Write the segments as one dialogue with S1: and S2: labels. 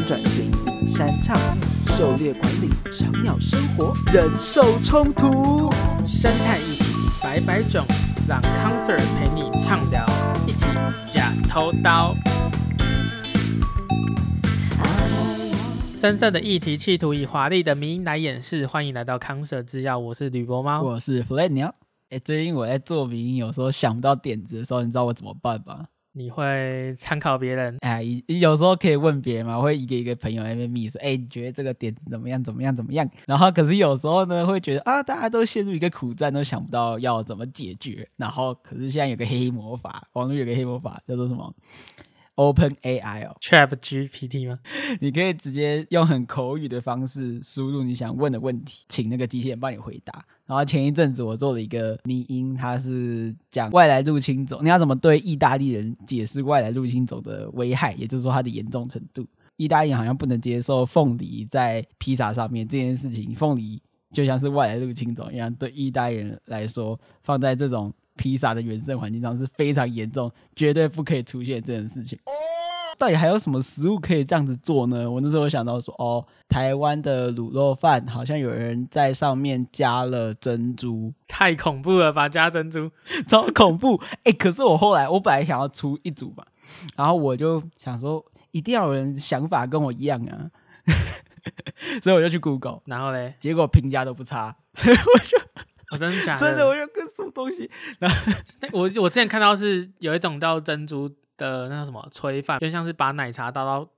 S1: 转型、山唱、狩猎管理、小鸟生活、忍受冲突、
S2: 生态议题百百种，让康 Sir 陪你畅聊，一起假偷刀。深色的议题企图以华丽的迷因来掩饰。欢迎来到康 Sir 制药，我是吕博猫，
S1: 我是 Flat 鸟。哎，最近我在做名，有时候想不到点子的时候，你知道我怎么办吗？
S2: 你会参考别人？
S1: 哎，有时候可以问别人嘛，我会一个一个朋友那边密说，哎，你觉得这个点子怎么样？怎么样？怎么样？然后可是有时候呢，会觉得啊，大家都陷入一个苦战，都想不到要怎么解决。然后可是现在有个黑魔法，网络有个黑魔法叫做什么？Open AI 哦
S2: ，Chat GPT 吗？
S1: 你可以直接用很口语的方式输入你想问的问题，请那个机器人帮你回答。然后前一阵子我做了一个迷音，它是讲外来入侵种，你要怎么对意大利人解释外来入侵种的危害，也就是说它的严重程度。意大利人好像不能接受凤梨在披萨上面这件事情，凤梨就像是外来入侵种一样，对意大利人来说，放在这种。披萨的原生环境上是非常严重，绝对不可以出现这件事情。到底还有什么食物可以这样子做呢？我那时候想到说，哦，台湾的卤肉饭好像有人在上面加了珍珠，
S2: 太恐怖了吧？加珍珠，
S1: 超恐怖！哎、欸，可是我后来，我本来想要出一组吧，然后我就想说，一定要有人想法跟我一样啊，所以我就去 Google，
S2: 然后嘞，
S1: 结果评价都不差，所以我就。
S2: 哦、真的假的？
S1: 真的，我有个什么东西？然后
S2: 我我之前看到是有一种叫珍珠的那个什么炊饭，就像是把奶茶倒到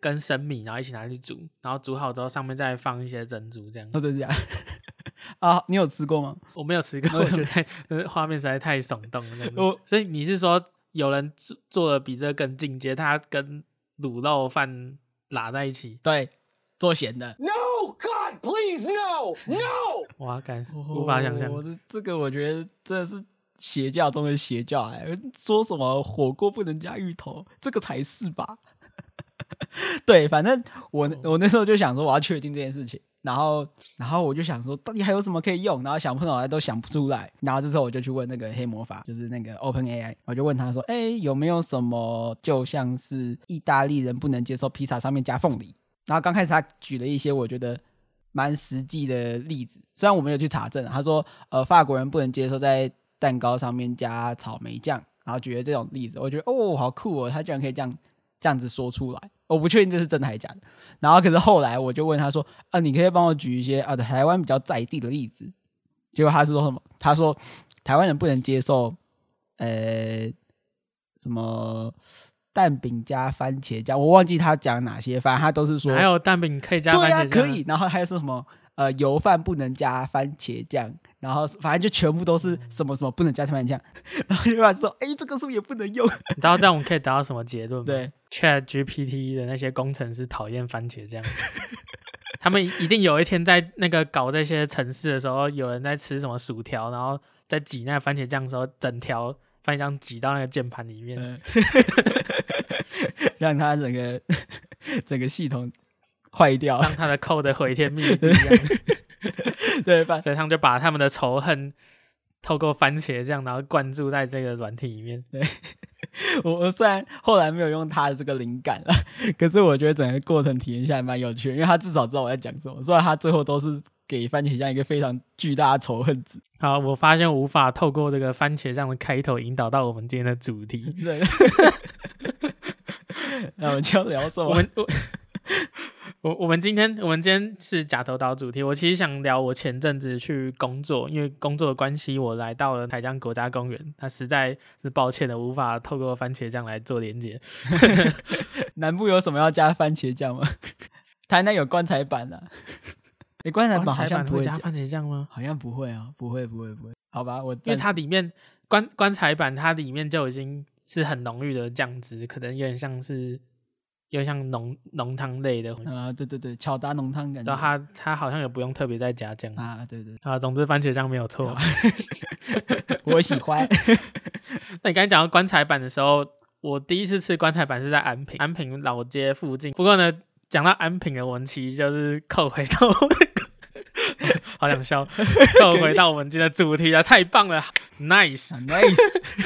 S2: 跟生米，然后一起拿去煮，然后煮好之后上面再放一些珍珠，这样。
S1: 哦，真的假的？啊，你有吃过吗？
S2: 我没有吃过，我觉得太画面实在太耸动了。我所以你是说有人做做的比这个更进阶？他跟卤肉饭拉在一起？
S1: 对，做咸的。
S3: No God, please no, no！
S2: 哇，感无法想象。
S1: 我这这个，我觉得真的是邪教中的邪教哎！说什么火锅不能加芋头，这个才是吧？对，反正我我那时候就想说，我要确定这件事情。然后，然后我就想说，到底还有什么可以用？然后想不出来，都想不出来。然后这时候我就去问那个黑魔法，就是那个 Open AI，我就问他说：“哎，有没有什么就像是意大利人不能接受披萨上面加凤梨？”然后刚开始他举了一些我觉得蛮实际的例子，虽然我没有去查证。他说，呃，法国人不能接受在蛋糕上面加草莓酱，然后举了这种例子，我觉得哦，好酷哦，他居然可以这样这样子说出来。我不确定这是真的还是假的。然后可是后来我就问他说，啊，你可以帮我举一些啊台湾比较在地的例子。结果他是说什么？他说台湾人不能接受，呃，什么？蛋饼加番茄酱，我忘记他讲哪些，反正他都是说
S2: 还有蛋饼可以加番茄酱，
S1: 对啊，可以。然后还有说什么呃油饭不能加番茄酱，然后反正就全部都是什么什么不能加番茄酱。然后就来说，哎，这个是不是也不能用？
S2: 你知道这样我们可以得到什么结论吗？
S1: 对
S2: ，Chat GPT 的那些工程师讨厌番茄酱，他们一定有一天在那个搞这些城市的时候，有人在吃什么薯条，然后在挤那个番茄酱的时候，整条。翻一张挤到那个键盘里面，嗯、让它整个整个系统坏掉，让它的 code 毁天灭地。对，所以他们就把他们的仇恨透过番茄酱，然后灌注在这个软体里面。对，我我虽然后来没有用他的这个灵感了，可是我觉得整个过程体验下来蛮有趣的，因为他至少知道我在讲什么，虽然他最后都是。给番茄酱一个非常巨大的仇恨值。好，我发现无法透过这个番茄酱的开头引导到我们今天的主题。对，那我们就要聊什么？我们我我我们今天我们今天是假头刀主题。我其实想聊我前阵子去工作，因为工作的关系，我来到了台江国家公园。那实在是抱歉的，无法透过番茄酱来做连接。南部有什么要加番茄酱吗？台南有棺材板啊。你棺材板好像不会加番茄酱吗？好像不会啊，不会不会不会。好吧，我因为它里面棺棺材板它里面就已经是很浓郁的酱汁，可能有点像是有点像浓浓汤类的啊，对对对，巧达浓汤感觉。它它好像也不用特别再加酱啊，对对啊，总之番茄酱没有错，我喜欢。那你刚才讲到棺材板的时候，我第一次吃棺材板是在安平安平老街附近。不过呢，讲到安平的文其实就是扣回到。好想笑，扣回到我们今天的主题了，太棒了，nice，nice。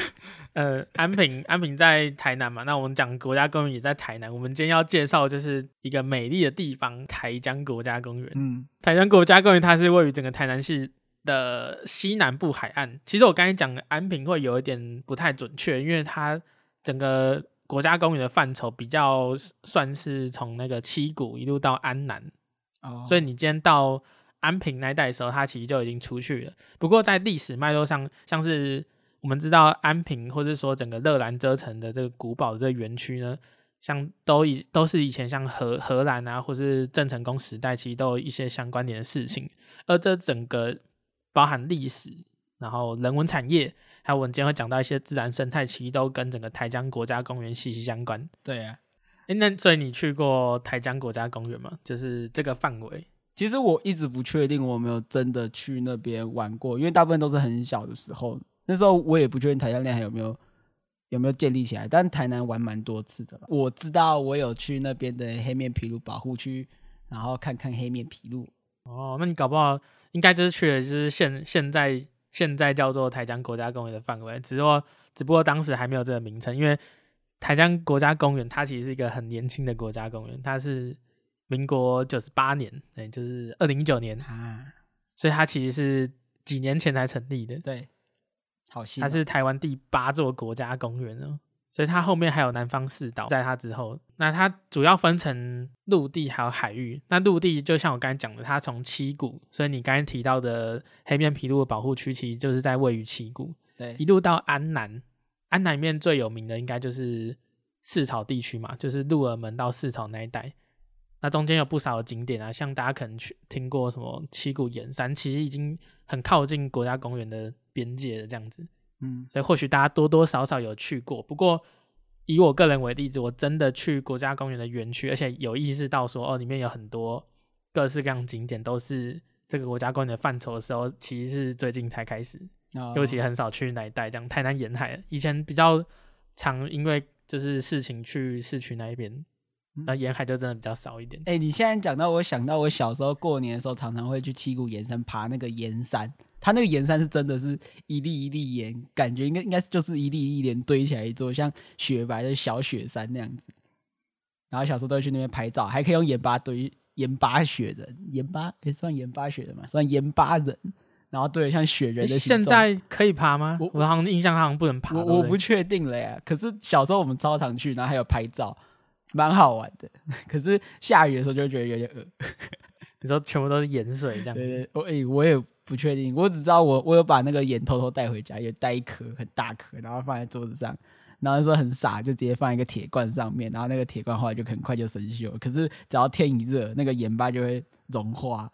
S2: 呃，安平安平在台南嘛，那我们讲国家公园也在台南。我们今天要介绍就是一个美丽的地方——台江国家公园。嗯，台江国家公园它是位于整个台南市的西南部海岸。其实我刚才讲的安平会有一点不太准确，因为它整个国家公园的范畴比较算是从那个七股一路到安南。哦，所以你今天到安平那一带的时候，它其实就已经出去了。不过在历史脉络上，像是我们知道安平，或者说整个热兰遮城的这个古堡的这个园区呢，像都以都是以前像荷荷兰啊，或是郑成功时代，其实都有一些相关联的事情。而这整个包含历史，然后人文产业，还有我们今天会讲到一些自然生态，其实都跟整个台江国家公园息息相关。
S1: 对啊，
S2: 哎，那所以你去过台江国家公园吗？就是这个范围。
S1: 其实我一直不确定我没有真的去那边玩过，因为大部分都是很小的时候，那时候我也不确定台江链还有没有有没有建立起来。但台南玩蛮多次的，我知道我有去那边的黑面琵鹭保护区，然后看看黑面琵鹭。
S2: 哦，那你搞不好应该就是去了，就是现现在现在叫做台江国家公园的范围，只不过只不过当时还没有这个名称，因为台江国家公园它其实是一个很年轻的国家公园，它是。民国九十八年，对，就是二零一九年啊，所以它其实是几年前才成立的，
S1: 对，好新，
S2: 它是台湾第八座国家公园哦，所以它后面还有南方四岛，在它之后，那它主要分成陆地还有海域，那陆地就像我刚才讲的，它从七股，所以你刚才提到的黑面琵鹭的保护区，其实就是在位于七股，对，一路到安南，安南里面最有名的应该就是四草地区嘛，就是鹿耳门到四草那一带。那中间有不少的景点啊，像大家可能去听过什么七股盐山，其实已经很靠近国家公园的边界了，这样子。嗯，所以或许大家多多少少有去过。不过以我个人为例子，我真的去国家公园的园区，而且有意识到说，哦，里面有很多各式各样景点都是这个国家公园的范畴的时候，其实是最近才开始。哦，尤其很少去那一带，这样台南沿海，以前比较常因为就是事情去市区那一边。那沿海就真的比较少一点。
S1: 哎、欸，你现在讲到，我想到我小时候过年的时候，常常会去七股盐山爬那个盐山。它那个盐山是真的是一粒一粒盐，感觉应该应该就是一粒一粒盐堆起来一座像雪白的小雪山那样子。然后小时候都会去那边拍照，还可以用盐巴堆盐巴雪人，盐巴也、欸、算盐巴雪人嘛，算盐巴人。然后对，像雪人的。
S2: 现在可以爬吗？我我好像印象好像不能爬。
S1: 我我不确定了呀。可是小时候我们超常去，然后还有拍照。蛮好玩的，可是下雨的时候就会觉得有点恶。
S2: 你说全部都是盐水这样子？
S1: 对对，我我也不确定，我只知道我我有把那个盐偷偷带回家，有带一颗很大颗，然后放在桌子上，然后那时候很傻，就直接放一个铁罐上面，然后那个铁罐后来就很快就生锈。可是只要天一热，那个盐巴就会融化，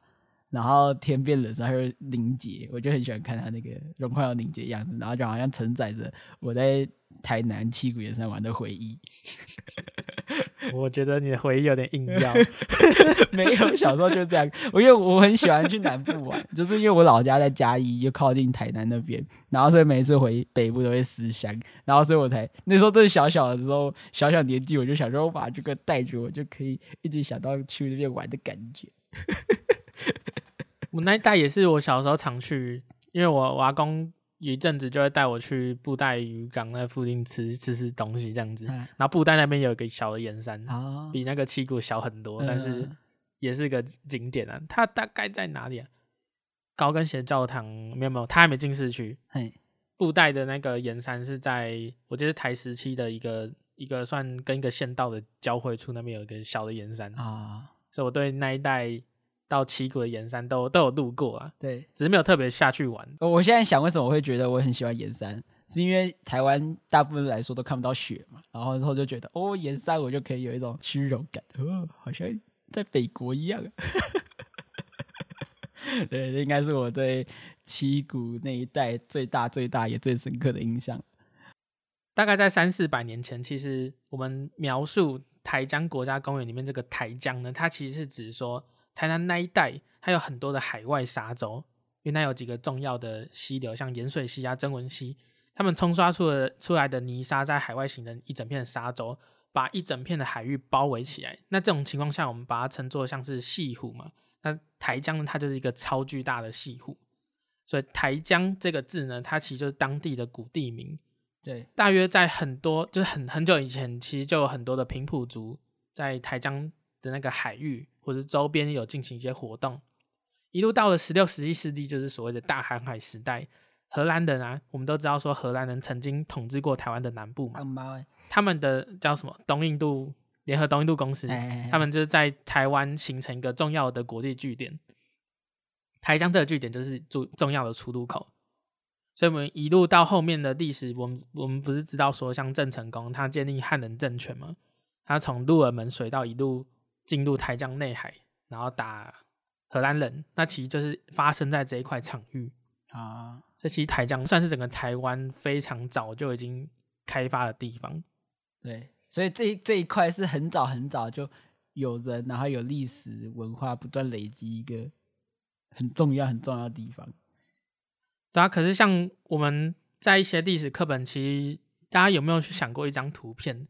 S1: 然后天变冷它会凝结。我就很喜欢看它那个融化要凝结的样子，然后就好像承载着我在台南七股盐山玩的回忆。
S2: 我觉得你的回忆有点硬要，
S1: 没有，小时候就这样。我因为我很喜欢去南部玩，就是因为我老家在嘉义，又靠近台南那边，然后所以每一次回北部都会思乡，然后所以我才那时候真小小的时候，小小年纪我就想说，我把这个带着，我就可以一直想到去那边玩的感觉。
S2: 我那一带也是我小时候常去，因为我我阿公。有一阵子就会带我去布袋渔港那附近吃吃吃东西这样子，嗯、然后布袋那边有一个小的盐山，哦、比那个七股小很多，嗯、但是也是个景点啊。它大概在哪里啊？高跟鞋教堂没有没有，它还没进市区。嘿布袋的那个盐山是在我记得台时期的一个一个算跟一个县道的交汇处，那边有一个小的盐山啊，哦、所以我对那一带。到七股的盐山都都有路过啊，对，只是没有特别下去玩。
S1: 我现在想，为什么我会觉得我很喜欢盐山，是因为台湾大部分来说都看不到雪嘛，然后之后就觉得哦，盐山我就可以有一种虚荣感，哦，好像在北国一样。对，这应该是我对七股那一带最大、最大也最深刻的印象。
S2: 大概在三四百年前，其实我们描述台江国家公园里面这个台江呢，它其实是指说。台南那一带，它有很多的海外沙洲，因为那有几个重要的溪流，像盐水溪啊、曾文溪，他们冲刷出了出来的泥沙，在海外形成一整片的沙洲，把一整片的海域包围起来。那这种情况下，我们把它称作像是潟湖嘛。那台江呢，它就是一个超巨大的潟湖，所以台江这个字呢，它其实就是当地的古地名。
S1: 对，
S2: 大约在很多就是很很久以前，其实就有很多的平埔族在台江的那个海域或者周边有进行一些活动。一路到了十六、十七世纪，就是所谓的大航海时代。荷兰人啊，我们都知道说荷兰人曾经统治过台湾的南部嘛。他们的叫什么东印度联合东印度公司，他们就是在台湾形成一个重要的国际据点。台江这个据点就是重重要的出入口。所以，我们一路到后面的历史，我们我们不是知道说，像郑成功他建立汉人政权吗？他从鹿耳门水道一路进入台江内海，然后打。荷兰人，那其实就是发生在这一块场域啊。这其实台江算是整个台湾非常早就已经开发的地方。
S1: 对，所以这这一块是很早很早就有人，然后有历史文化不断累积一个很重要很重要的地方。
S2: 对啊，可是像我们在一些历史课本，其实大家有没有去想过一张图片？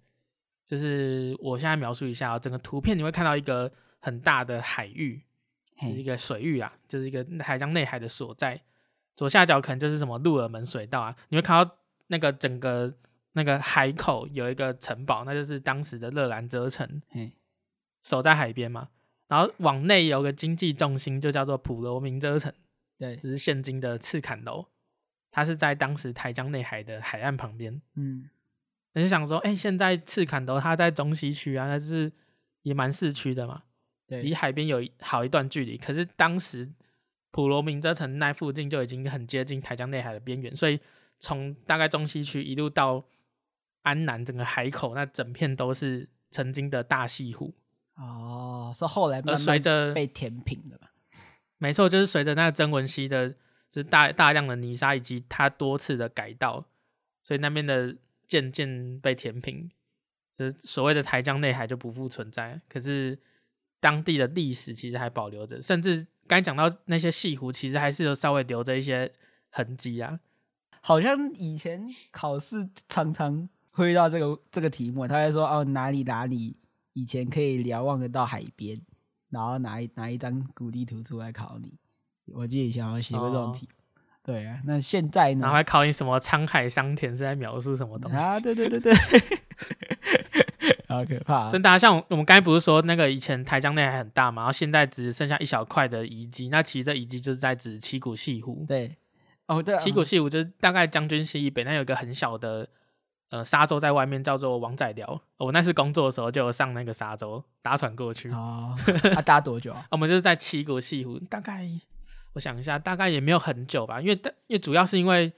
S2: 就是我现在描述一下，整个图片你会看到一个很大的海域。就是一个水域啊，就是一个海江内海的所在。左下角可能就是什么鹿耳门水道啊，你会看到那个整个那个海口有一个城堡，那就是当时的热兰遮城，守在海边嘛。然后往内有个经济重心，就叫做普罗民遮城，对，就是现今的赤坎楼。它是在当时台江内海的海岸旁边。嗯，你就想说，哎、欸，现在赤坎楼它在中西区啊，它是也蛮市区的嘛。离海边有好一段距离，可是当时普罗民遮城那附近就已经很接近台江内海的边缘，所以从大概中西区一路到安南整个海口，那整片都是曾经的大西湖。
S1: 哦，是后来随着被填平的吧？
S2: 没错，就是随着那个曾文溪的，就是大大量的泥沙以及它多次的改道，所以那边的渐渐被填平，就是所谓的台江内海就不复存在。可是。当地的历史其实还保留着，甚至刚才讲到那些西湖，其实还是有稍微留着一些痕迹啊。
S1: 好像以前考试常常会遇到这个这个题目，他会说哦，哪里哪里以前可以瞭望得到海边，然后拿一拿一张古地图出来考你。我记得以前好像写过这种题。哦、对啊，那现在呢？
S2: 然后还考你什么沧海桑田是在描述什么东西
S1: 啊？对对对对。好可怕！
S2: 真的、啊，像我们刚才不是说那个以前台江内海很大嘛，然后现在只剩下一小块的遗迹。那其实这遗迹就是在指七股西湖。
S1: 对，哦对，
S2: 七股西湖就是大概将军溪以北，那有一个很小的呃沙洲在外面，叫做王仔寮。我那次工作的时候就有上那个沙洲，搭船过去。
S1: 哦，他、啊、搭多久啊？
S2: 我们就是在七股西湖，大概我想一下，大概也没有很久吧，因为因为主要是因为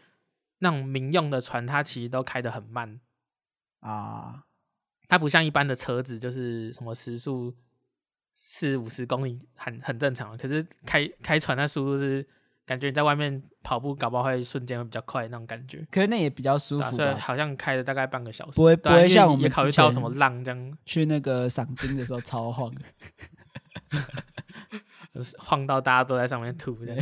S2: 那种民用的船，它其实都开得很慢啊。它不像一般的车子，就是什么时速四五十公里很很正常。可是开开船那速度是感觉你在外面跑步，搞不好会瞬间会比较快那种感觉。
S1: 可是那也比较舒服，
S2: 所以好像开了大概半个小时。
S1: 不会不会像我们
S2: 考虑到什么浪这样。
S1: 去那个赏金的时候超晃
S2: 晃到大家都在上面吐的。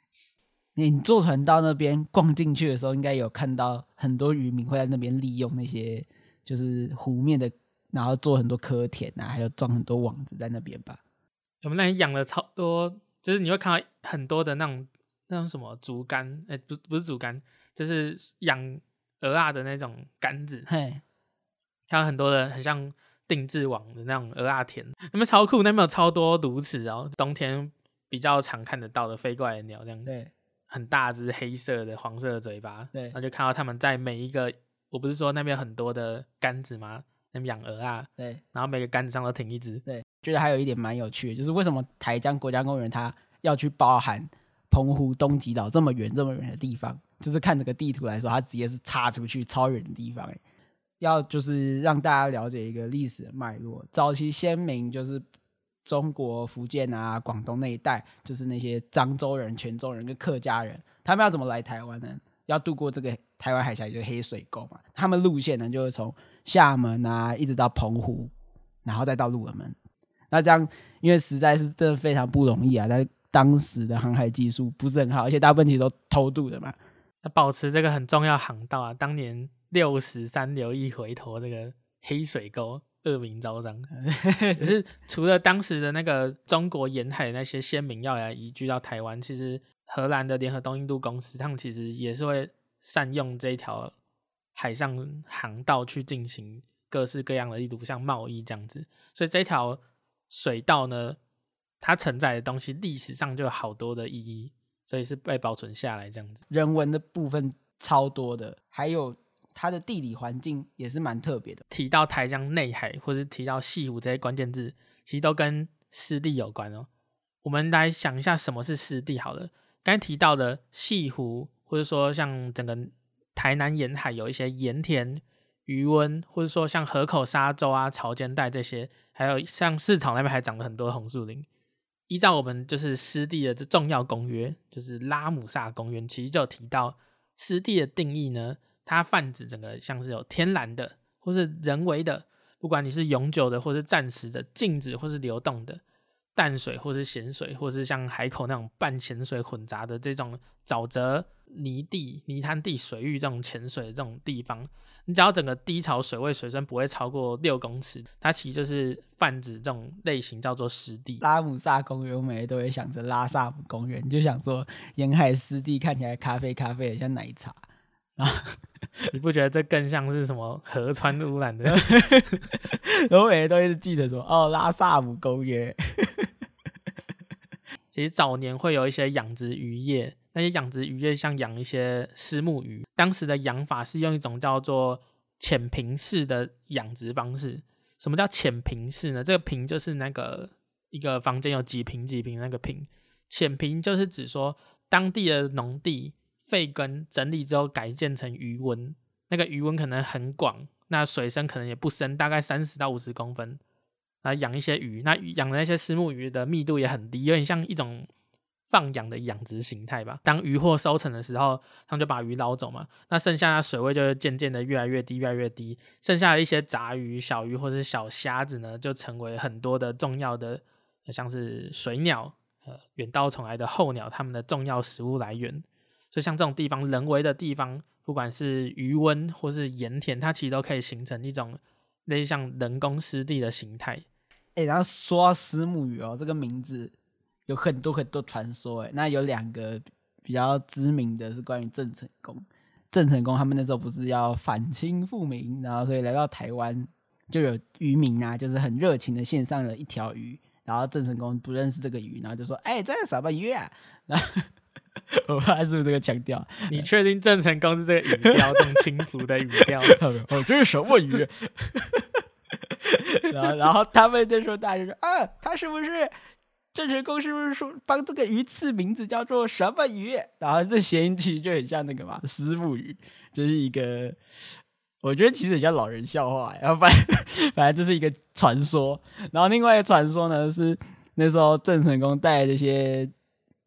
S1: 你坐船到那边逛进去的时候，应该有看到很多渔民会在那边利用那些。就是湖面的，然后做很多蚵田啊，还有装很多网子在那边吧。
S2: 我们那里养了超多，就是你会看到很多的那种那种什么竹竿，哎、欸，不不是竹竿，就是养鹅啊的那种杆子。嘿，还有很多的很像定制网的那种鹅啊田，那边超酷，那边有超多鸕鶿哦，冬天比较常看得到的飞过来的鸟，这样对，很大只黑色的黄色的嘴巴，对，然后就看到他们在每一个。我不是说那边很多的杆子吗？那边养鹅啊，对，然后每个杆子上都停一只。
S1: 对，觉得还有一点蛮有趣的，就是为什么台江国家公园它要去包含澎湖东极岛这么远这么远的地方？就是看这个地图来说，它直接是插出去超远的地方。哎，要就是让大家了解一个历史的脉络。早期先民就是中国福建啊、广东那一带，就是那些漳州人、泉州人跟客家人，他们要怎么来台湾呢？要渡过这个台湾海峡，就是黑水沟嘛。他们路线呢，就是从厦门啊，一直到澎湖，然后再到鹿耳门。那这样，因为实在是真的非常不容易啊，在当时的航海技术不是很好，而且大部分其实都偷渡的嘛。
S2: 那保持这个很重要航道啊，当年六十三流一回头，这个黑水沟恶名昭彰。可是除了当时的那个中国沿海那些先民要来移居到台湾，其实。荷兰的联合东印度公司，他们其实也是会善用这一条海上航道去进行各式各样的，例如像贸易这样子。所以这条水道呢，它承载的东西历史上就有好多的意义，所以是被保存下来这样子。
S1: 人文的部分超多的，还有它的地理环境也是蛮特别的。
S2: 提到台江内海或是提到西湖这些关键字，其实都跟湿地有关哦。我们来想一下什么是湿地好了。刚才提到的西湖，或者说像整个台南沿海有一些盐田、余温，或者说像河口沙洲啊、潮间带这些，还有像市场那边还长了很多红树林。依照我们就是湿地的这重要公约，就是拉姆萨公约，其实就提到湿地的定义呢，它泛指整个像是有天然的或是人为的，不管你是永久的或是暂时的、静止或是流动的。淡水或是咸水，或是像海口那种半咸水混杂的这种沼泽、泥地、泥滩地、水域这种潜水的这种地方，你只要整个低潮水位水深不会超过六公尺，它其实就是泛指这种类型叫做湿地。
S1: 拉姆萨公园，我每天都会想着拉萨姆公园，就想说沿海湿地看起来咖啡咖啡的，像奶茶。啊，
S2: 你不觉得这更像是什么河川污染的？
S1: 我每天都一直记得说，哦，拉萨姆公园。
S2: 其实早年会有一些养殖渔业，那些养殖渔业像养一些虱目鱼，当时的养法是用一种叫做浅平式的养殖方式。什么叫浅平式呢？这个平就是那个一个房间有几平几平那个平，浅平就是指说当地的农地废根整理之后改建成鱼温，那个鱼温可能很广，那水深可能也不深，大概三十到五十公分。来养一些鱼，那养的那些虱目鱼的密度也很低，有点像一种放养的养殖形态吧。当渔获收成的时候，他们就把鱼捞走嘛，那剩下的水位就渐渐的越来越低，越来越低。剩下的一些杂鱼、小鱼或者是小虾子呢，就成为很多的重要的，像是水鸟、呃远道虫来的候鸟，它们的重要食物来源。所以像这种地方，人为的地方，不管是鱼塭或是盐田，它其实都可以形成一种。类似像人工湿地的形态，
S1: 哎、然后说到虱目鱼哦，这个名字有很多很多传说，哎，那有两个比较知名的是关于郑成功，郑成功他们那时候不是要反清复明，然后所以来到台湾就有渔民啊，就是很热情的献上了一条鱼，然后郑成功不认识这个鱼，然后就说，哎、欸，这是什么鱼啊？然后 我怕是不是这个腔调？
S2: 你确定郑成功是这个语调，这种轻浮的语调？
S1: 哦，这是什么鱼？然后，然后他们就说：“大家说啊，他是不是郑成功？是不是说帮这个鱼赐名字叫做什么鱼？然后这谐音其实就很像那个嘛，虱目鱼，就是一个，我觉得其实很像老人笑话。然后反正反正这是一个传说。然后另外一个传说呢，是那时候郑成功带这些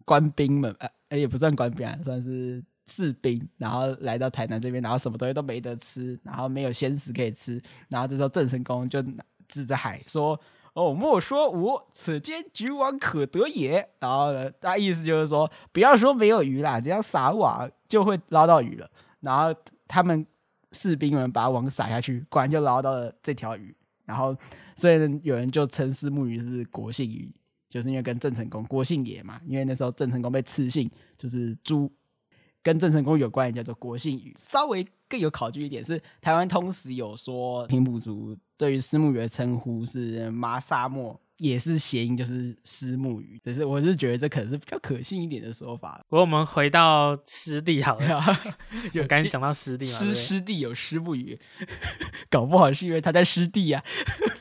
S1: 官兵们，呃。”哎，也不算官兵啊，算是士兵，然后来到台南这边，然后什么东西都没得吃，然后没有鲜食可以吃，然后这时候郑成功就指着海说：“哦，莫说无，此间举网可得也。”然后呢，他意思就是说，不要说没有鱼啦，只要撒网就会捞到鱼了。然后他们士兵们把网撒下去，果然就捞到了这条鱼。然后所以呢，有人就称虱目鱼是国姓鱼。就是因为跟郑成功国姓爷嘛，因为那时候郑成功被赐姓，就是朱，跟郑成功有关，叫做国姓宇。稍微更有考据一点是，台湾通史有说平埔族对于虱目鱼的称呼是麻沙漠，也是谐音，就是虱目鱼。只是我是觉得这可能是比较可信一点的说法。
S2: 不过我们回到湿地好了，就赶紧讲到湿地嘛，
S1: 湿湿地有虱目鱼，搞不好是因为他在湿地呀、啊。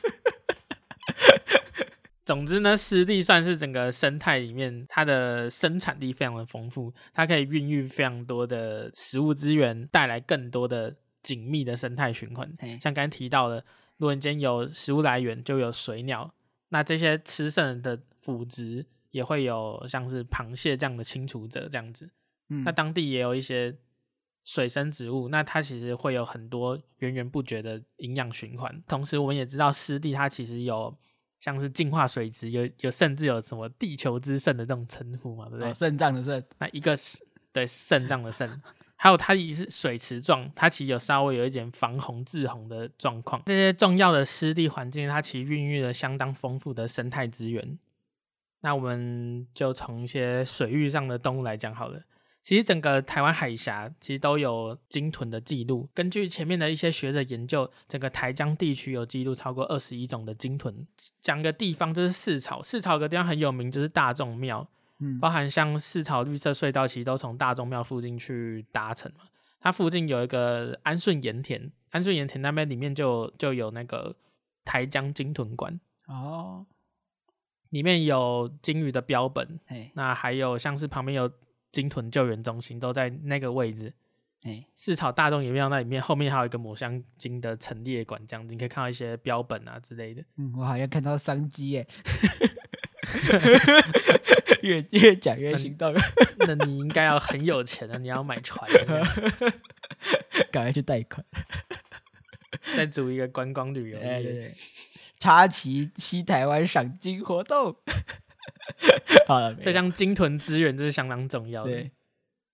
S2: 总之呢，湿地算是整个生态里面，它的生产力非常的丰富，它可以孕育非常多的食物资源，带来更多的紧密的生态循环。像刚才提到的，如果你今天有食物来源，就有水鸟，那这些吃剩的腐殖也会有像是螃蟹这样的清除者这样子。嗯，那当地也有一些水生植物，那它其实会有很多源源不绝的营养循环。同时，我们也知道湿地它其实有。像是净化水质，有有甚至有什么地球之肾的这种称呼嘛，对不对？
S1: 肾脏的肾，
S2: 那一个是对肾脏的肾，还有它也是水池状，它其实有稍微有一点防洪滞洪的状况。这些重要的湿地环境，它其实孕育了相当丰富的生态资源。那我们就从一些水域上的动物来讲好了，其实整个台湾海峡其实都有鲸豚的记录。根据前面的一些学者研究，整个台江地区有记录超过二十一种的鲸豚。讲个地方就是四草，四草有个地方很有名，就是大众庙。嗯，包含像四草绿色隧道，其实都从大众庙附近去搭乘嘛。它附近有一个安顺盐田，安顺盐田那边里面就就有那个台江鲸豚馆哦，里面有鲸鱼的标本。那还有像是旁边有。鲸豚救援中心都在那个位置，哎、欸，四草大众也庙那里面，后面还有一个抹香鲸的陈列馆，这样子你可以看到一些标本啊之类的。
S1: 嗯，我好像看到商机耶，越越讲越心动。
S2: 那你应该要很有钱啊，你要买船，
S1: 赶快去贷款，
S2: 再组一个观光旅游业，
S1: 对对对，插旗西台湾赏鲸活动。好了，
S2: 所以像鲸豚资源这是相当重要的。对，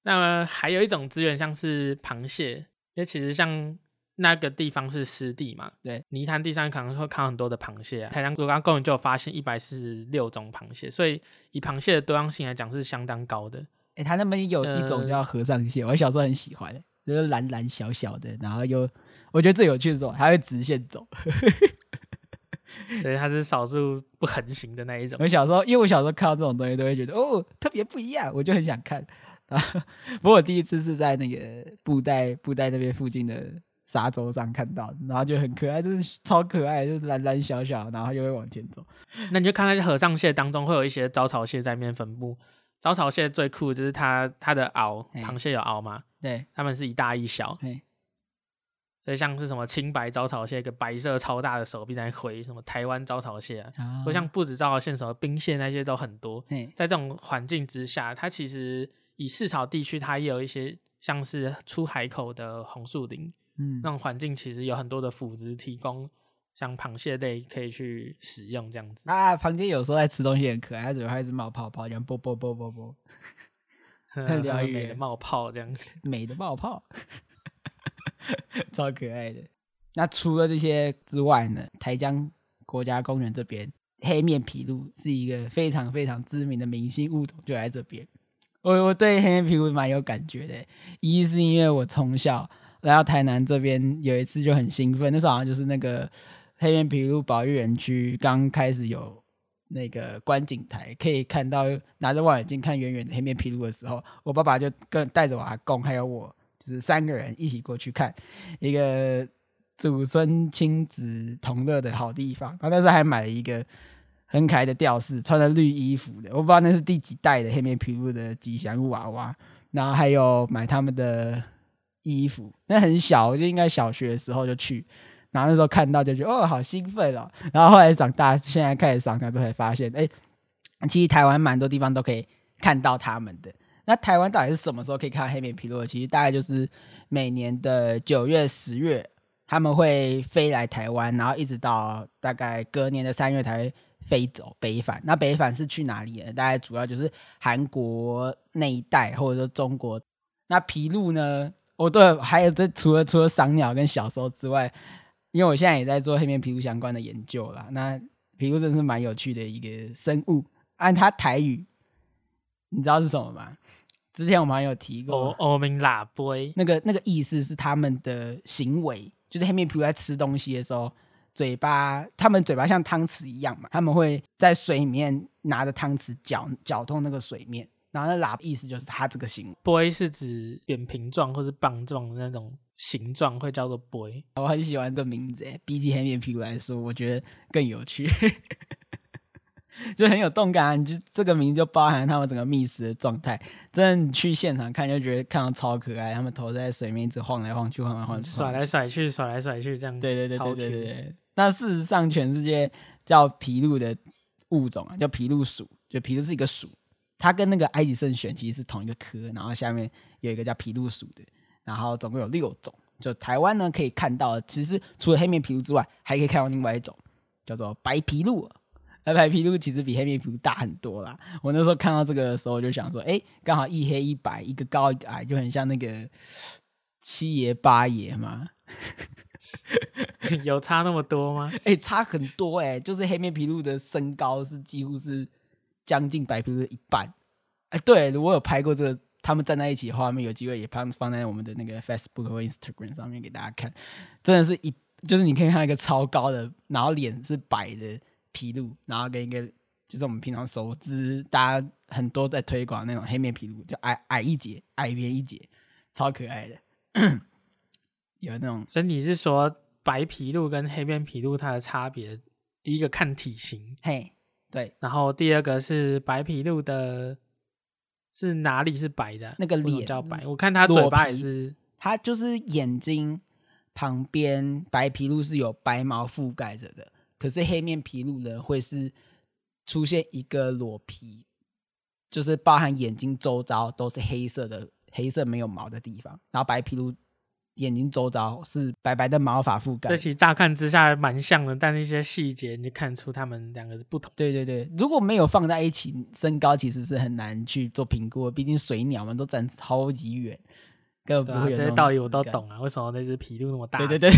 S2: 那么还有一种资源，像是螃蟹，因为其实像那个地方是湿地嘛，对，泥滩地上可能会看很多的螃蟹啊。台江国家公园就有发现一百四十六种螃蟹，所以以螃蟹的多样性来讲是相当高的。
S1: 哎、欸，它那边有一种叫和尚蟹，呃、我小时候很喜欢，就是蓝蓝小小的，然后又我觉得最有趣的是，它会直线走。
S2: 对，它是少数不横行的那一种。
S1: 我小时候，因为我小时候看到这种东西，都会觉得哦，特别不一样，我就很想看。啊，不过我第一次是在那个布袋布袋那边附近的沙洲上看到，然后就很可爱，就是超可爱，就是蓝蓝小小，然后就会往前走。
S2: 那你就看那些和尚蟹当中，会有一些招潮蟹在那边分布。招潮蟹最酷的就是它它的螯，螃蟹有螯吗？
S1: 对，
S2: 它们是一大一小。所以像是什么青白招潮蟹，一个白色超大的手臂在挥，什么台湾招潮蟹啊，或、哦、像不止招潮蟹，什么冰蟹那些都很多。嘿在这种环境之下，它其实以市潮地区，它也有一些像是出海口的红树林，嗯，那种环境其实有很多的腐殖提供，像螃蟹类可以去使用这样子。
S1: 啊，螃蟹有时候在吃东西很可爱，它嘴巴一直冒泡泡，这样啵啵啵啵啵，很疗愈，
S2: 美的冒泡这样，
S1: 美的冒泡。超可爱的。那除了这些之外呢？台江国家公园这边黑面琵鹭是一个非常非常知名的明星物种，就在这边。我我对黑面琵鹭蛮有感觉的，一是因为我从小来到台南这边，有一次就很兴奋，那时候好像就是那个黑面琵鹭保育园区刚开始有那个观景台，可以看到拿着望远镜看远远的黑面琵鹭的时候，我爸爸就跟带着我阿公还有我。是三个人一起过去看一个祖孙亲子同乐的好地方。他那时候还买了一个很可爱的吊饰，穿着绿衣服的，我不知道那是第几代的黑面皮肤的吉祥物娃娃。然后还有买他们的衣服，那很小，我就应该小学的时候就去。然后那时候看到就觉得哦，好兴奋哦。然后后来长大，现在开始上课，都才发现，哎，其实台湾蛮多地方都可以看到他们的。那台湾到底是什么时候可以看到黑面琵鹭？其实大概就是每年的九月、十月，他们会飞来台湾，然后一直到大概隔年的三月才飞走北返。那北返是去哪里呢？大概主要就是韩国那一带，或者说中国。那琵鹭呢？哦，对，还有这除了除了赏鸟跟小时候之外，因为我现在也在做黑面琵鹭相关的研究啦。那琵鹭真是蛮有趣的一个生物，按它台语。你知道是什么吗？之前我们还有提过，
S2: 欧明喇叭，
S1: 那个那个意思是他们的行为，就是黑面琵鹭在吃东西的时候，嘴巴，他们嘴巴像汤匙一样嘛，他们会在水里面拿着汤匙搅搅动那个水面，然后那喇叭意思就是他这个行为。
S2: 杯是指扁平状或是棒状的那种形状，会叫做杯。
S1: 我很喜欢这名字，比起黑面琵鹭来说，我觉得更有趣。就很有动感啊！你就这个名字就包含他们整个觅食的状态。真的，你去现场看就觉得看到超可爱，他们头在水面一直晃来晃去，晃来晃去，
S2: 甩来甩去，甩来甩去，这样。
S1: 对对对对对对对。那事实上，全世界叫皮鹭的物种啊，叫皮鹭属，就皮鹭是一个属，它跟那个埃及圣选其实是同一个科，然后下面有一个叫皮鹭属的，然后总共有六种。就台湾呢可以看到，其实除了黑面皮鹭之外，还可以看到另外一种叫做白琵鹭。白琵鹭其实比黑面琵鹭大很多啦。我那时候看到这个的时候，就想说，哎、欸，刚好一黑一白，一个高一个矮，就很像那个七爷八爷嘛。
S2: 有差那么多吗？
S1: 哎、欸，差很多哎、欸，就是黑面琵鹭的身高是几乎是将近白皮鹭的一半。哎、欸，对，我有拍过这个他们站在一起的画面，有机会也放放在我们的那个 Facebook 或 Instagram 上面给大家看。真的是一，就是你可以看到一个超高的，然后脸是白的琵鹭，然后跟一个就是我们平常熟知大家很多在推广那种黑面皮露，就矮矮一截，矮边一截，超可爱的。有那种，
S2: 所以你是说白皮鹭跟黑面皮鹭它的差别？第一个看体型，
S1: 嘿，对，
S2: 然后第二个是白皮鹭的，是哪里是白的？
S1: 那个脸
S2: 叫白，我看他嘴巴也是，
S1: 他就是眼睛旁边白皮鹭是有白毛覆盖着的，可是黑面琵鹭呢会是出现一个裸皮，就是包含眼睛周遭都是黑色的，黑色没有毛的地方，然后白皮鹭。眼睛周遭是白白的毛发覆盖，
S2: 这其实乍看之下蛮像的，但是一些细节你就看出他们两个是不同。
S1: 对对对，如果没有放在一起，身高其实是很难去做评估，毕竟水鸟们都站超级远，根本不会有、啊、
S2: 这些道理我都懂啊。为什么那只皮鹭那么大？
S1: 对对对，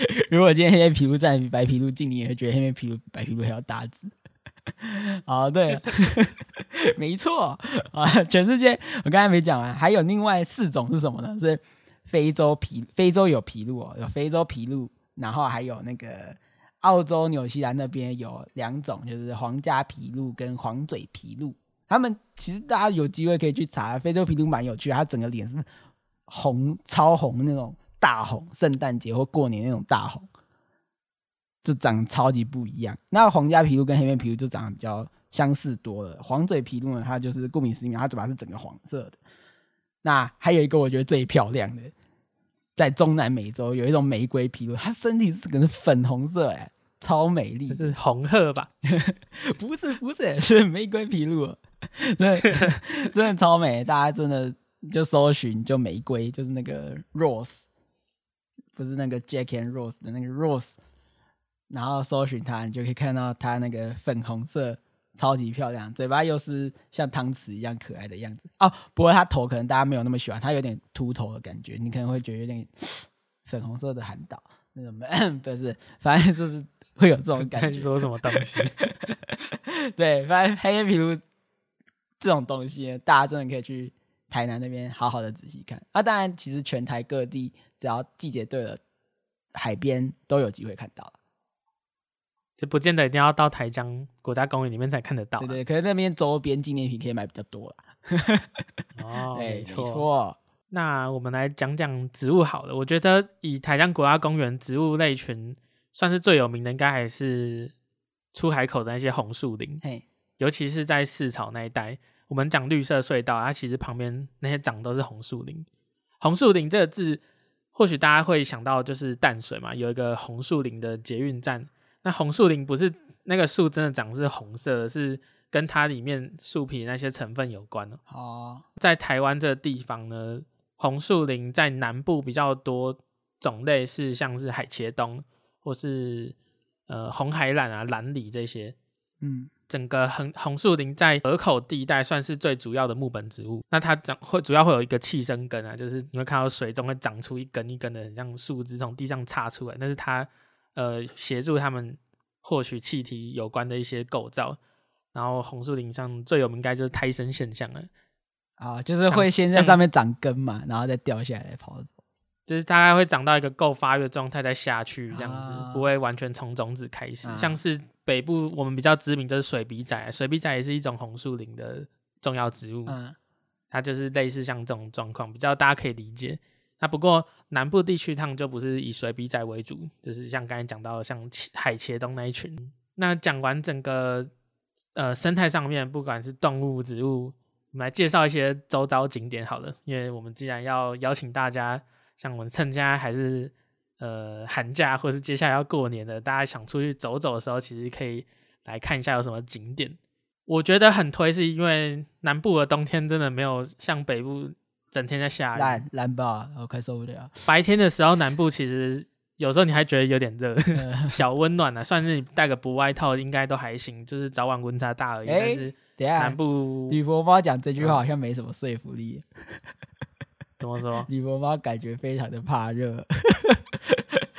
S1: 如果今天黑面琵鹭站比白琵鹭近，你也会觉得黑面琵鹭比白琵鹭还要大只。哦，对，没错啊，全世界我刚才没讲完，还有另外四种是什么呢？是。非洲皮，非洲有琵鹭哦，有非洲琵鹭，然后还有那个澳洲、纽西兰那边有两种，就是皇家琵鹭跟黄嘴琵鹭。他们其实大家有机会可以去查，非洲琵鹭蛮有趣，它整个脸是红、超红那种大红，圣诞节或过年那种大红，就长超级不一样。那皇家皮鹭跟黑面皮鹭就长得比较相似多了。黄嘴皮鹭呢，它就是顾名思义，它嘴巴是整个黄色的。那还有一个我觉得最漂亮的。在中南美洲有一种玫瑰琵鹭，它身体是可能粉红色，哎，超美丽。
S2: 是红鹤吧？
S1: 不是，不是，是玫瑰琵鹭，真的 真的超美。大家真的就搜寻就玫瑰，就是那个 rose，不是那个 Jack and Rose 的那个 rose，然后搜寻它，你就可以看到它那个粉红色。超级漂亮，嘴巴又是像汤匙一样可爱的样子哦。不过它头可能大家没有那么喜欢，它有点秃头的感觉，你可能会觉得有点粉红色的韩岛那种，不是，反正就是会有这种感觉。
S2: 说什么东西？
S1: 对，反正黑面琵鹭这种东西，大家真的可以去台南那边好好的仔细看。啊，当然，其实全台各地只要季节对了，海边都有机会看到了。
S2: 就不见得一定要到台江国家公园里面才看得到，对
S1: 对，可是那边周边纪念品可以买比较多啦。
S2: 哦，没
S1: 错。
S2: 那我们来讲讲植物好了。我觉得以台江国家公园植物类群算是最有名的，应该还是出海口的那些红树林。嘿，尤其是在市草那一带，我们讲绿色隧道，它其实旁边那些长都是红树林。红树林这个字，或许大家会想到就是淡水嘛，有一个红树林的捷运站。那红树林不是那个树真的长是红色的，是跟它里面树皮那些成分有关哦。哦，在台湾这个地方呢，红树林在南部比较多种类，是像是海茄冬或是呃红海榄啊、蓝李这些。嗯，整个红红树林在河口地带算是最主要的木本植物。那它长会主要会有一个气生根啊，就是你会看到水中会长出一根一根的很像树枝从地上插出来，那是它。呃，协助他们获取气体有关的一些构造，然后红树林上最有名，应该就是胎生现象了。
S1: 啊，就是会先在上面长根嘛，然后再掉下来跑走，
S2: 就是大概会长到一个够发育的状态再下去，这样子、啊、不会完全从种子开始。啊、像是北部我们比较知名就是水笔仔，水笔仔也是一种红树林的重要植物，它就是类似像这种状况，比较大家可以理解。那不过南部地区，它们就不是以水笔仔为主，就是像刚才讲到像海茄冬那一群。那讲完整个呃生态上面，不管是动物、植物，我们来介绍一些周遭景点好了。因为我们既然要邀请大家，像我们趁家还是呃寒假，或是接下来要过年的，大家想出去走走的时候，其实可以来看一下有什么景点。我觉得很推，是因为南部的冬天真的没有像北部。整天在下雨，
S1: 蓝蓝吧，我快受不了。
S2: 白天的时候，南部其实有时候你还觉得有点热，小温暖呢、啊。算是你带个薄外套应该都还行，就是早晚温差大而已。欸、但是南部
S1: 女婆妈讲这句话好像没什么说服力。
S2: 怎么说？
S1: 女婆妈感觉非常的怕热。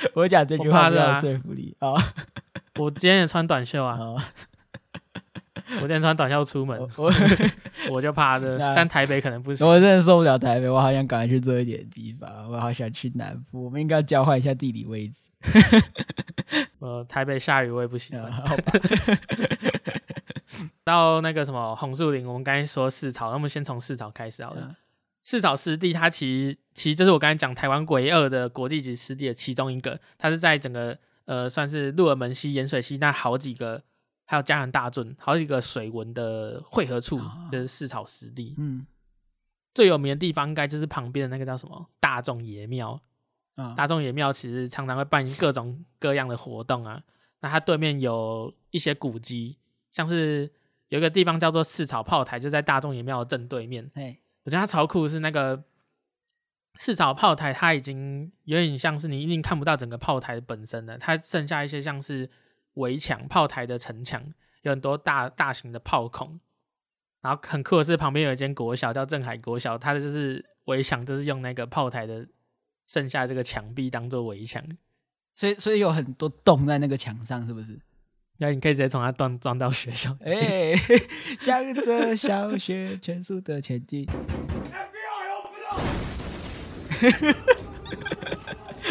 S1: 我讲这句话没有说服力啊！
S2: 我今天也穿短袖啊。我今天穿短袖出门，
S1: 我
S2: 我就怕的，但台北可能不行。
S1: 我真的受不了台北，我好想赶快去热一点的地方，我好想去南部。我们应该要交换一下地理位置。
S2: 呃，台北下雨我也不喜欢。
S1: 啊、好吧
S2: 到那个什么红树林，我们刚才说市草，那我们先从市草开始好了。市草湿地，它其实其实就是我刚才讲台湾唯二的国际级湿地的其中一个，它是在整个呃算是鹿耳门溪、盐水溪那好几个。还有嘉南大圳，好几个水文的汇合处，的四草湿地。嗯，最有名的地方应该就是旁边的那个叫什么大众爷庙。嗯，大众爷庙其实常常会办各种各样的活动啊。那它对面有一些古迹，像是有一个地方叫做四草炮台，就在大众爷庙的正对面。我觉得它超酷，是那个四草炮台，它已经有点像是你一定看不到整个炮台本身了，它剩下一些像是。围墙炮台的城墙有很多大大型的炮孔，然后很酷的是旁边有一间国小叫镇海国小，它的就是围墙就是用那个炮台的剩下这个墙壁当做围墙，
S1: 所以所以有很多洞在那个墙上，是不是？
S2: 那你可以直接从它撞撞到学校。哎、
S1: 欸，向着小学全速的前进。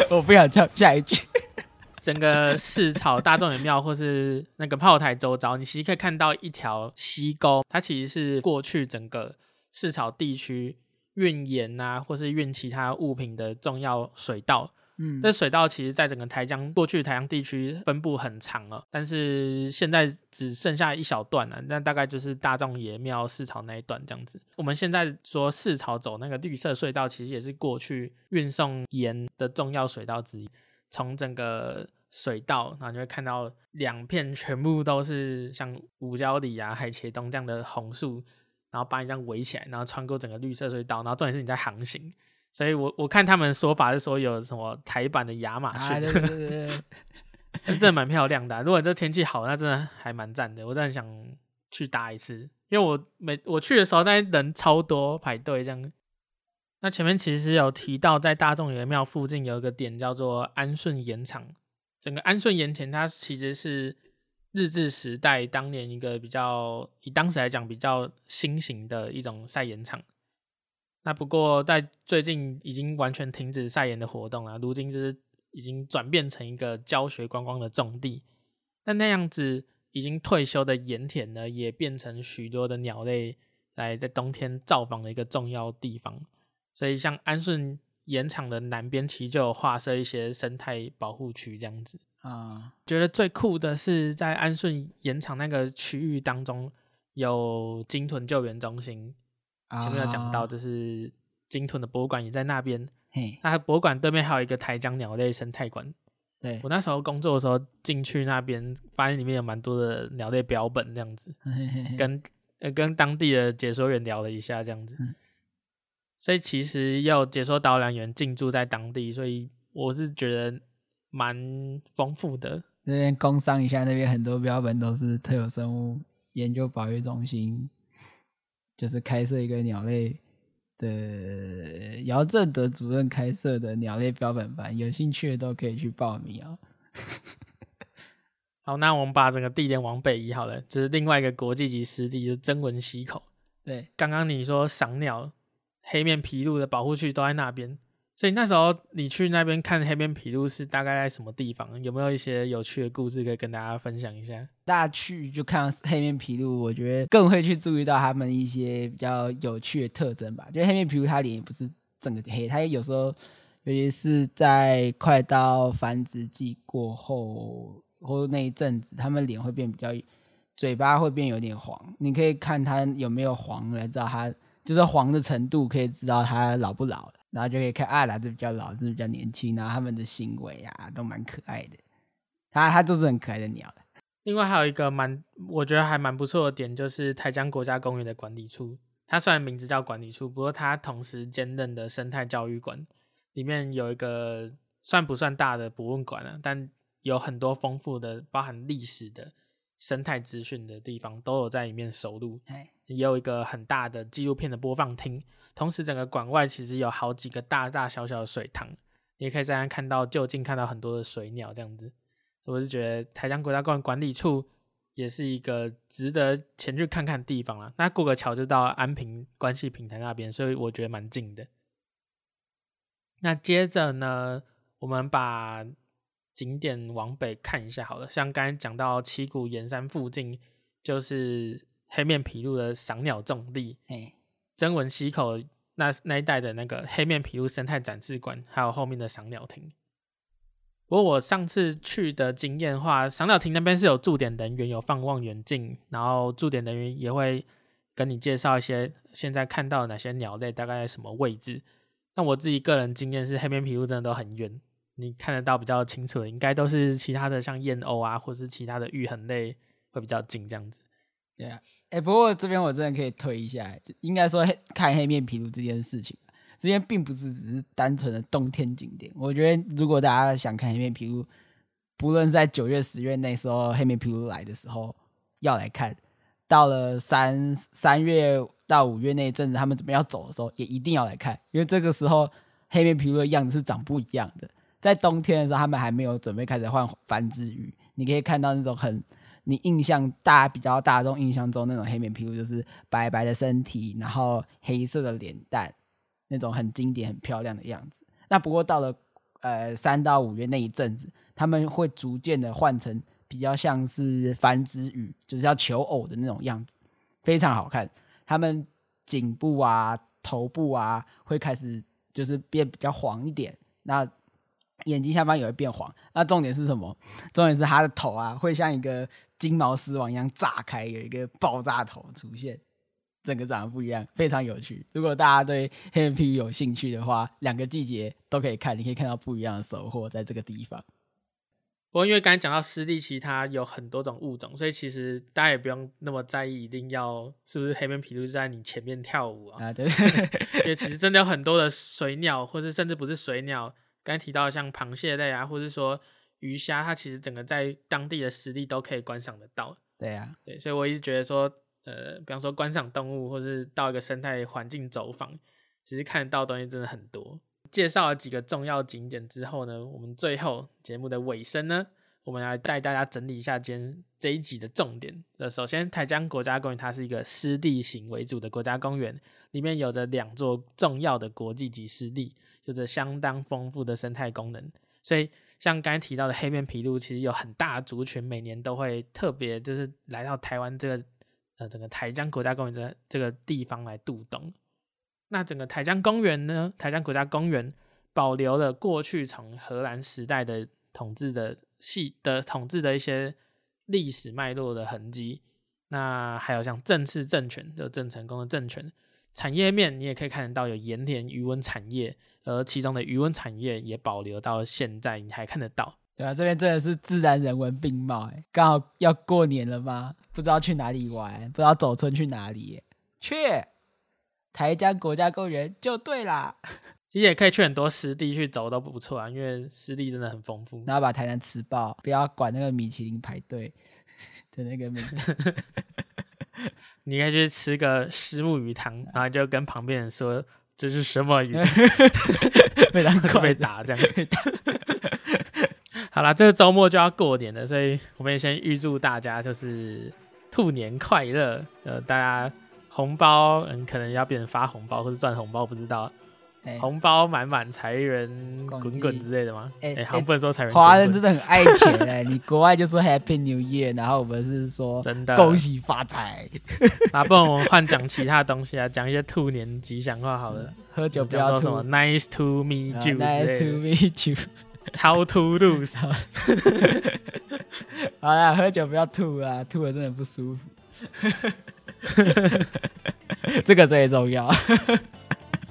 S1: 我不想唱下一句。
S2: 整个市草大众爷庙，或是那个炮台周遭，你其实可以看到一条溪沟，它其实是过去整个市草地区运盐啊，或是运其他物品的重要水道。嗯，这水道其实在整个台江过去台江地区分布很长了，但是现在只剩下一小段了，那大概就是大众爷庙市潮那一段这样子。我们现在说市潮走那个绿色隧道，其实也是过去运送盐的重要水道之一。从整个水道，然后你会看到两片全部都是像五角里啊、海茄东这样的红树，然后把你这样围起来，然后穿过整个绿色隧道，然后重点是你在航行。所以我我看他们说法是说有什么台版的亚马逊，啊、对对对对 真的蛮漂亮的、啊。如果这天气好，那真的还蛮赞的。我真的想去搭一次，因为我每我去的时候，那人超多排队这样。那前面其实有提到，在大众爷庙附近有一个点叫做安顺盐场。整个安顺盐田，它其实是日治时代当年一个比较，以当时来讲比较新型的一种晒盐场。那不过在最近已经完全停止晒盐的活动了，如今就是已经转变成一个教学观光的重地。那那样子已经退休的盐田呢，也变成许多的鸟类来在冬天造访的一个重要地方。所以，像安顺盐场的南边，其实就有划设一些生态保护区这样子啊。觉得最酷的是，在安顺盐场那个区域当中，有鲸豚救援中心。前面有讲到，就是鲸豚的博物馆也在那边。嘿，那博物馆对面还有一个台江鸟类生态馆。对，我那时候工作的时候进去那边，发现里面有蛮多的鸟类标本这样子，嘿嘿嘿跟呃跟当地的解说员聊了一下这样子。嗯所以其实要解说导览员进驻在当地，所以我是觉得蛮丰富的。
S1: 那边工商一下，那边很多标本都是特有生物研究保育中心，就是开设一个鸟类的姚正德主任开设的鸟类标本班，有兴趣的都可以去报名啊。
S2: 好，那我们把整个地点往北移好了，就是另外一个国际级湿地，就是曾文溪口。对，刚刚你说赏鸟。黑面琵鹭的保护区都在那边，所以那时候你去那边看黑面琵鹭是大概在什么地方？有没有一些有趣的故事可以跟大家分享一下？
S1: 大家去就看黑面皮鹭，我觉得更会去注意到他们一些比较有趣的特征吧。就黑面皮鹭，它脸也不是整个黑，它有时候尤其是在快到繁殖季过后或那一阵子，它们脸会变比较，嘴巴会变有点黄。你可以看它有没有黄来知道它。就是黄的程度可以知道它老不老，然后就可以看啊，哪只比较老，哪只比较年轻，然后他们的行为啊都蛮可爱的，它它都是很可爱的鸟的。
S2: 另外还有一个蛮我觉得还蛮不错的点，就是台江国家公园的管理处，它虽然名字叫管理处，不过它同时兼任的生态教育馆，里面有一个算不算大的博物馆啊，但有很多丰富的包含历史的生态资讯的地方都有在里面收录。也有一个很大的纪录片的播放厅，同时整个馆外其实有好几个大大小小的水塘，你也可以在那看到就近看到很多的水鸟这样子。我是觉得台江国家公园管理处也是一个值得前去看看的地方啦。那过个桥就到安平关系平台那边，所以我觉得蛮近的。那接着呢，我们把景点往北看一下好了。像刚才讲到七股盐山附近，就是黑面琵鹭的赏鸟重地。哎，曾文溪口那那一带的那个黑面琵鹭生态展示馆，还有后面的赏鸟亭。不过我上次去的经验的话，赏鸟亭那边是有驻点人员有放望远镜，然后驻点人员也会跟你介绍一些现在看到的哪些鸟类大概在什么位置。那我自己个人经验是，黑面琵鹭真的都很远，你看得到比较清楚的，应该都是其他的像燕鸥啊，或是其他的玉衡类会比较近这样子。
S1: 对啊，哎，不过这边我真的可以推一下，就应该说看黑面琵鹭这件事情。这边并不是只是单纯的冬天景点，我觉得如果大家想看黑面琵鹭，不论在九月、十月那时候黑面琵鹭来的时候要来看，到了三三月到五月那一阵子他们准备要走的时候，也一定要来看，因为这个时候黑面琵鹭的样子是长不一样的。在冬天的时候，他们还没有准备开始换繁殖羽，你可以看到那种很你印象大比较大众印象中那种黑面琵鹭，就是白白的身体，然后黑色的脸蛋。那种很经典、很漂亮的样子。那不过到了呃三到五月那一阵子，他们会逐渐的换成比较像是繁殖羽，就是要求偶的那种样子，非常好看。他们颈部啊、头部啊会开始就是变比较黄一点，那眼睛下方也会变黄。那重点是什么？重点是它的头啊会像一个金毛狮王一样炸开，有一个爆炸头出现。整个长得不一样，非常有趣。如果大家对黑面琵鹭有兴趣的话，两个季节都可以看，你可以看到不一样的收获在这个地方。
S2: 不过因为刚才讲到湿地，其实它有很多种物种，所以其实大家也不用那么在意，一定要是不是黑面琵鹭就在你前面跳舞啊？啊对，因为其实真的有很多的水鸟，或是甚至不是水鸟，刚才提到像螃蟹类啊，或是说鱼虾，它其实整个在当地的湿地都可以观赏得到。
S1: 对呀、啊，
S2: 对，所以我一直觉得说。呃，比方说观赏动物，或是到一个生态环境走访，其实看得到的东西真的很多。介绍了几个重要景点之后呢，我们最后节目的尾声呢，我们来带大家整理一下今天这一集的重点。呃，首先，台江国家公园它是一个湿地型为主的国家公园，里面有着两座重要的国际级湿地，有着相当丰富的生态功能。所以，像刚才提到的黑面琵鹭，其实有很大的族群，每年都会特别就是来到台湾这个。呃，整个台江国家公园这这个地方来渡冬。那整个台江公园呢，台江国家公园保留了过去从荷兰时代的统治的系的统治的一些历史脉络的痕迹。那还有像郑氏政权，就郑成功的政权。产业面你也可以看得到有盐田渔温产业，而其中的渔温产业也保留到现在，你还看得到。
S1: 对啊，这边真的是自然人文并茂哎，刚好要过年了吗？不知道去哪里玩，不知道走春去哪里，去台江国家公园就对啦。
S2: 其实也可以去很多湿地去走都不错啊，因为湿地真的很丰富。
S1: 然后把台南吃爆，不要管那个米其林排队 的那个名 字。
S2: 你应该去吃个石目鱼汤，然后就跟旁边人说这是什么鱼，被打被打这样。好啦，这个周末就要过年了，所以我们也先预祝大家就是兔年快乐。呃，大家红包嗯，可能要变成发红包或者赚红包，不知道。欸、红包满满，财源滚滚之类的吗？哎、欸，好、欸，不能说财。
S1: 华人真的很爱钱 哎、欸，你国外就说 Happy New Year，然后我们是说真的恭喜发财。
S2: 那 不然我们换讲其他东西啊，讲一些兔年吉祥话好了。
S1: 喝酒不要吐
S2: 说什么 Nice to meet you，Nice
S1: to meet you。
S2: How to lose？
S1: 好啦，喝酒不要吐啊，吐了真的不舒服。这个最重要。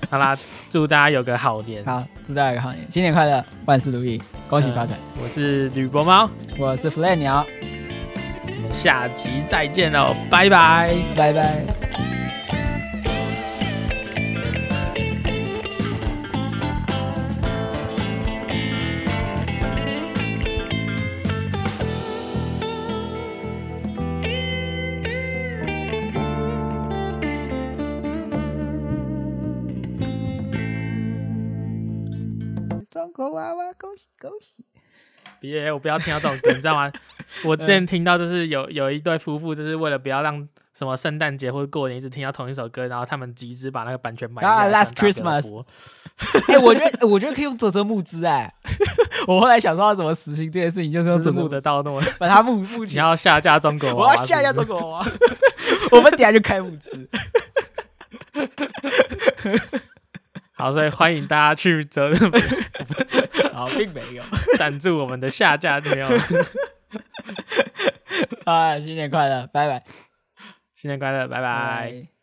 S2: 好啦，祝大家有个好年。
S1: 好，祝大家有个好年，新年快乐，万事如意，恭喜发财、呃。
S2: 我是吕伯猫，
S1: 我是 Fly 鸟，
S2: 我们下集再见喽，拜拜，
S1: 拜拜。
S2: 我不要听到这种歌，你知道吗？我之前听到就是有有一对夫妇，就是为了不要让什么圣诞节或者过年一直听到同一首歌，然后他们集资把那个版权买下来。
S1: Last Christmas，哎、欸，我觉得我觉得可以用泽泽募资哎。我后来想说要怎么实行这件事情，就是用啧啧募得到那么把它募募起，
S2: 你要下架中国，
S1: 我要下架中国娃娃，我们等下就开募资。
S2: 好，所以欢迎大家去啧啧，
S1: 好，并没有
S2: 赞助我们的下架没有。
S1: 啊，新年快乐，拜拜！
S2: 新年快乐，拜拜。拜拜。